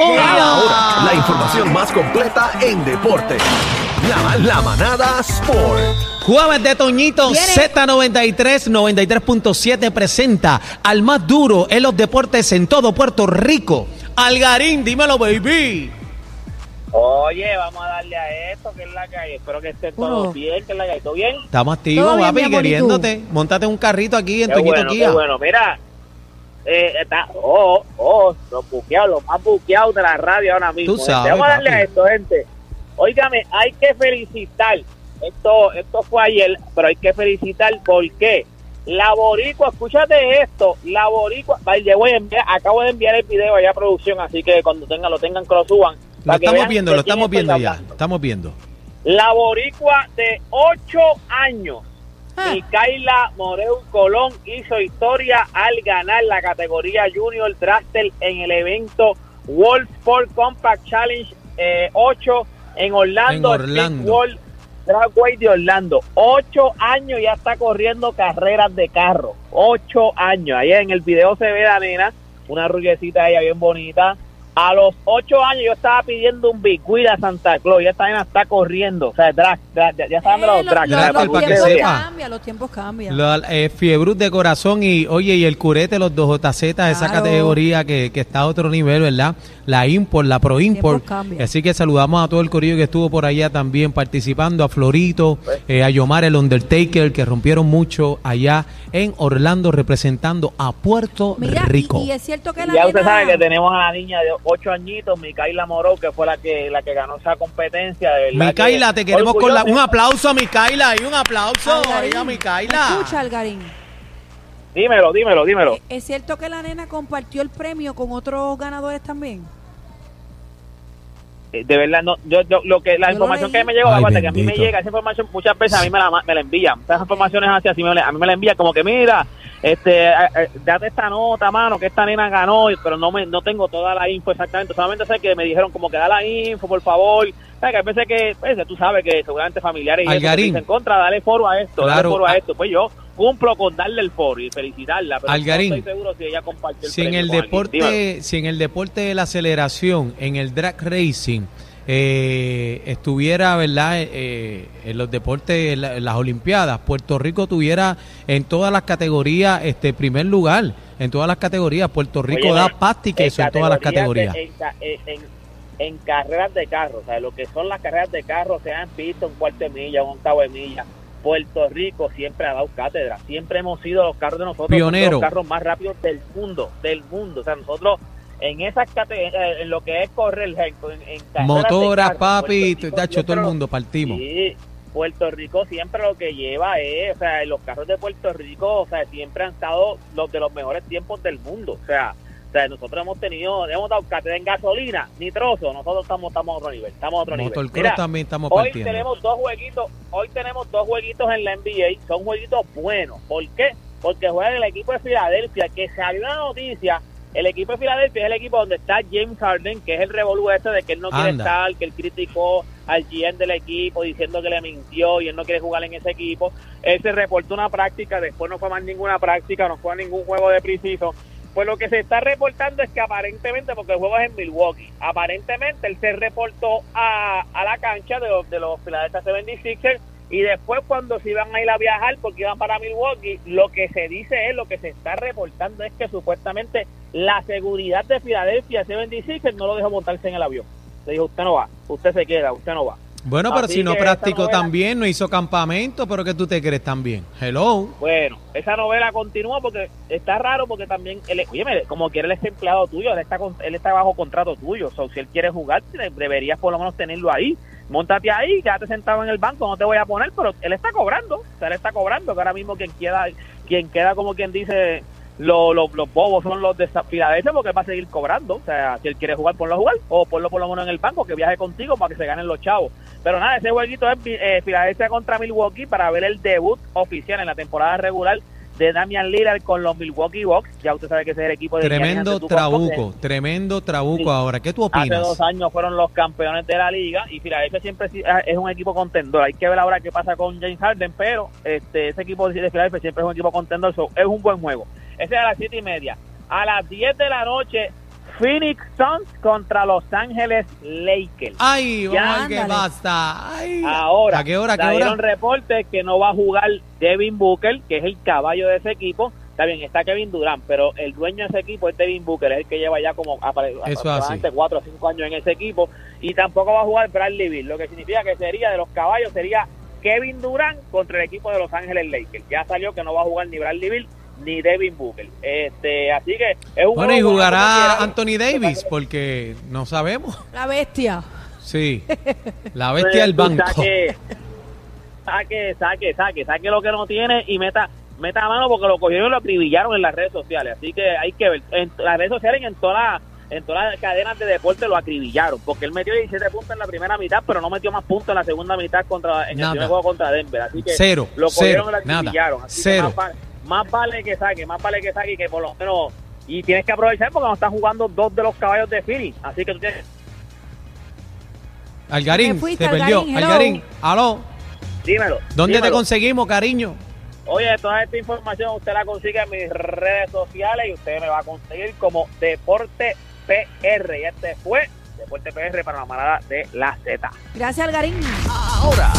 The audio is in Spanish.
Ahora, la información más completa en deporte. La, la manada Sport. Jueves de Toñito, Viene. Z93, 93.7 presenta al más duro en los deportes en todo Puerto Rico. Algarín, dímelo, baby. Oye, vamos a darle a esto, que es la que hay. Espero que esté todo Uno. bien, que es la que hay. ¿Todo bien? Estamos activos, Todo bien, papi, mi amor, ¿y tú? queriéndote. Montate un carrito aquí en Qué Toñito bueno, Kia. qué bueno. Mira, eh, está, oh, oh, los buqueados, los más buqueados de la radio ahora mismo. Tú sabes. Vamos a darle papi. a esto, gente. Óigame, hay que felicitar. Esto, esto fue ayer, pero hay que felicitar porque la boricua, escúchate esto, la boricua, by the way, envía- acabo de enviar el video allá a producción, así que cuando tengan, lo tengan que lo suban. Lo estamos viendo, lo estamos viendo ya. hablando. Estamos viendo. La boricua de 8 años. Micaela Moreu Colón, hizo historia al ganar la categoría Junior Drafter en el evento World Sport Compact Challenge eh, 8 en Orlando, En Orlando. World Dragway de Orlando. 8 años ya está corriendo carreras de carro. 8 años. Ahí en el video se ve la nena, una ruguecita ella bien bonita. A los 8 años yo estaba pidiendo un Big a Santa Claus. Ya esta nena está corriendo. O sea, drag, drag, ya, ya está dando Eh, los los, drag. los- tiempos cambian, los tiempos cambian. Lo, eh, de corazón y, oye, y el curete, los dos JZ, esa Claro. categoría que, que está a otro nivel, ¿verdad? La Import, la Pro Import. Así que saludamos a todo el corillo que estuvo por allá también participando, a Florito, eh, a Yomar el Undertaker, que rompieron mucho allá en Orlando representando a Puerto Mira, Rico. y, y es cierto que la Ya usted nena- sabe que tenemos a la niña de 8 añitos, Micaela Moró, que fue la que la que ganó esa competencia. De Micaela, que te queremos con la, un aplauso a Micaela y un aplauso a Micaela. Escucha, Algarín. Dímelo, dímelo, dímelo. ¿e- ¿Es cierto que la nena compartió el premio con otros ganadores también? Eh, de verdad, no, yo, yo- lo que la Yo información que me llegó, Ay, aparte que a mí me llega esa información muchas veces a mí me la, me la envían. Esas informaciones así, así me la- a mí me la envían como que mira, este, eh, eh, date esta nota, mano, que esta nena ganó, pero no me no tengo toda la info exactamente. Solamente sé que me dijeron como que da la info, por favor. Que a veces que, pues, tú sabes que seguramente familiares y eso que dicen contra, dale foro a esto, Claro, dale foro a esto. Pues yo cumplo con darle el foro y felicitarla, pero Algarín. no estoy seguro si ella compartió el si en el alguien. Deporte si en el deporte de la aceleración en el drag racing eh, estuviera verdad Eh, en los deportes en, la- en las olimpiadas Puerto Rico tuviera en todas las categorías este primer lugar en todas las categorías Puerto Rico Oye, da pasta y queso en todas las categorías en, en- en- en carreras de carro, o sea, lo que son las carreras de carro, se han visto un cuarto de milla, un octavo de milla. Puerto Rico siempre ha dado cátedra, siempre hemos sido los carros de nosotros, Pionero. los carros más rápidos del mundo, del mundo. O sea, nosotros en esas categorías, en lo que es correr, en, en carreras de motoras carro, papi Rico tacho todo el mundo partimos Sí, Puerto Rico siempre lo que lleva es, o sea, los carros de Puerto Rico, o sea, siempre han estado los de los mejores tiempos del mundo. O sea, o sea nosotros hemos tenido, hemos dado cátedra en gasolina, nitroso, nosotros estamos, estamos a otro nivel, estamos a otro nivel. Mira, también estamos hoy partiendo tenemos dos jueguitos, hoy tenemos dos jueguitos en la NBA, son jueguitos buenos. ¿Por qué? Porque juega el equipo de Filadelfia, que salió una noticia, el equipo de Filadelfia es el equipo donde está James Harden, que es el revolú ese de que él no quiere estar, que él criticó al GM del equipo diciendo que le mintió y él no quiere jugar en ese equipo. Él se reportó una práctica, después no fue más ninguna práctica, no fue a ningún juego de preciso. Pues lo que se está reportando es que aparentemente, porque el juego es en Milwaukee, aparentemente él se reportó a, a la cancha de de los Philadelphia 76ers y después cuando se iban a ir a viajar porque iban para Milwaukee, lo que se dice es, lo que se está reportando es que supuestamente la seguridad de Philadelphia 76ers no lo dejó montarse en el avión. Le dijo, usted no va, usted se queda, usted no va. Bueno pero Así si no practicó novela- también no hizo campamento pero que tú te crees también hello Bueno, esa novela continúa porque está raro porque también, él, oye, como quiere él es empleado tuyo, él está, con- él está bajo contrato tuyo, so, si él quiere jugar, de- deberías por lo menos tenerlo ahí. Móntate ahí, quédate sentado en el banco, no te voy a poner, pero él está cobrando, o sea, él está cobrando, que ahora mismo quien queda, quien queda como quien dice, lo- lo- los bobos son los de Filadelfia porque va a seguir cobrando, o sea, si él quiere jugar, ponlo a jugar, o ponlo por lo menos en el banco, que viaje contigo para que se ganen los chavos. Pero nada, ese jueguito es eh, Filadelfia contra Milwaukee para ver el debut oficial en la temporada regular de Damian Lillard con los Milwaukee Bucks. Ya usted sabe que ese es el equipo de Tremendo trabuco, tremendo trabuco Sí. ahora. ¿Qué tú Hace opinas? dos años fueron los campeones de la liga y Filadelfia siempre ah, es un equipo contendor. Hay que ver ahora qué pasa con James Harden, pero este ese equipo de Filadelfia siempre es un equipo contendor. so, es un buen juego. Ese es a las siete y media. A las 10 de la noche, Phoenix Suns contra Los Ángeles Lakers. Ay, Ya, a ver qué ándale. pasa. Ay. Ahora, ¿A qué hora? ¿A qué hora? reportes que no va a jugar Devin Booker, que es el caballo de ese equipo. Está bien, está Kevin Durant, pero el dueño de ese equipo es Devin Booker, es el que lleva ya como aproximadamente así. 4 o 5 años en ese equipo. Y tampoco va a jugar Bradley Beal, lo que significa que sería de los caballos, sería Kevin Durant contra el equipo de Los Ángeles Lakers. Ya salió que no va a jugar ni Bradley Beal ni Devin Booker. Este, así que es un Bueno, y jugará. Anthony Davis, porque no sabemos. La bestia. Sí, la bestia del banco. Saque, saque, saque, saque, saque lo que no tiene y meta meta a mano porque lo cogieron y lo acribillaron en las redes sociales. Así que hay que ver. En las redes sociales y en todas las en todas las cadenas de deporte lo acribillaron porque él metió 17 puntos en la primera mitad pero no metió más puntos en la segunda mitad contra en el primer juego contra Denver así que Cero, lo cogieron cero, y lo acribillaron nada, Así que cero. Más vale que saque más vale que saque y que por lo menos y tienes que aprovechar porque no están jugando dos de los caballos de Phoenix así que tú tienes Algarín, se perdió. Algarín, hello. Algarín, aló. dímelo ¿Dónde te conseguimos, cariño? Oye, toda esta información usted la consigue en mis redes sociales y usted me va a conseguir como Deporte PR. Y este fue Deporte PR para la manada de la Z. Gracias, Algarín. Ahora,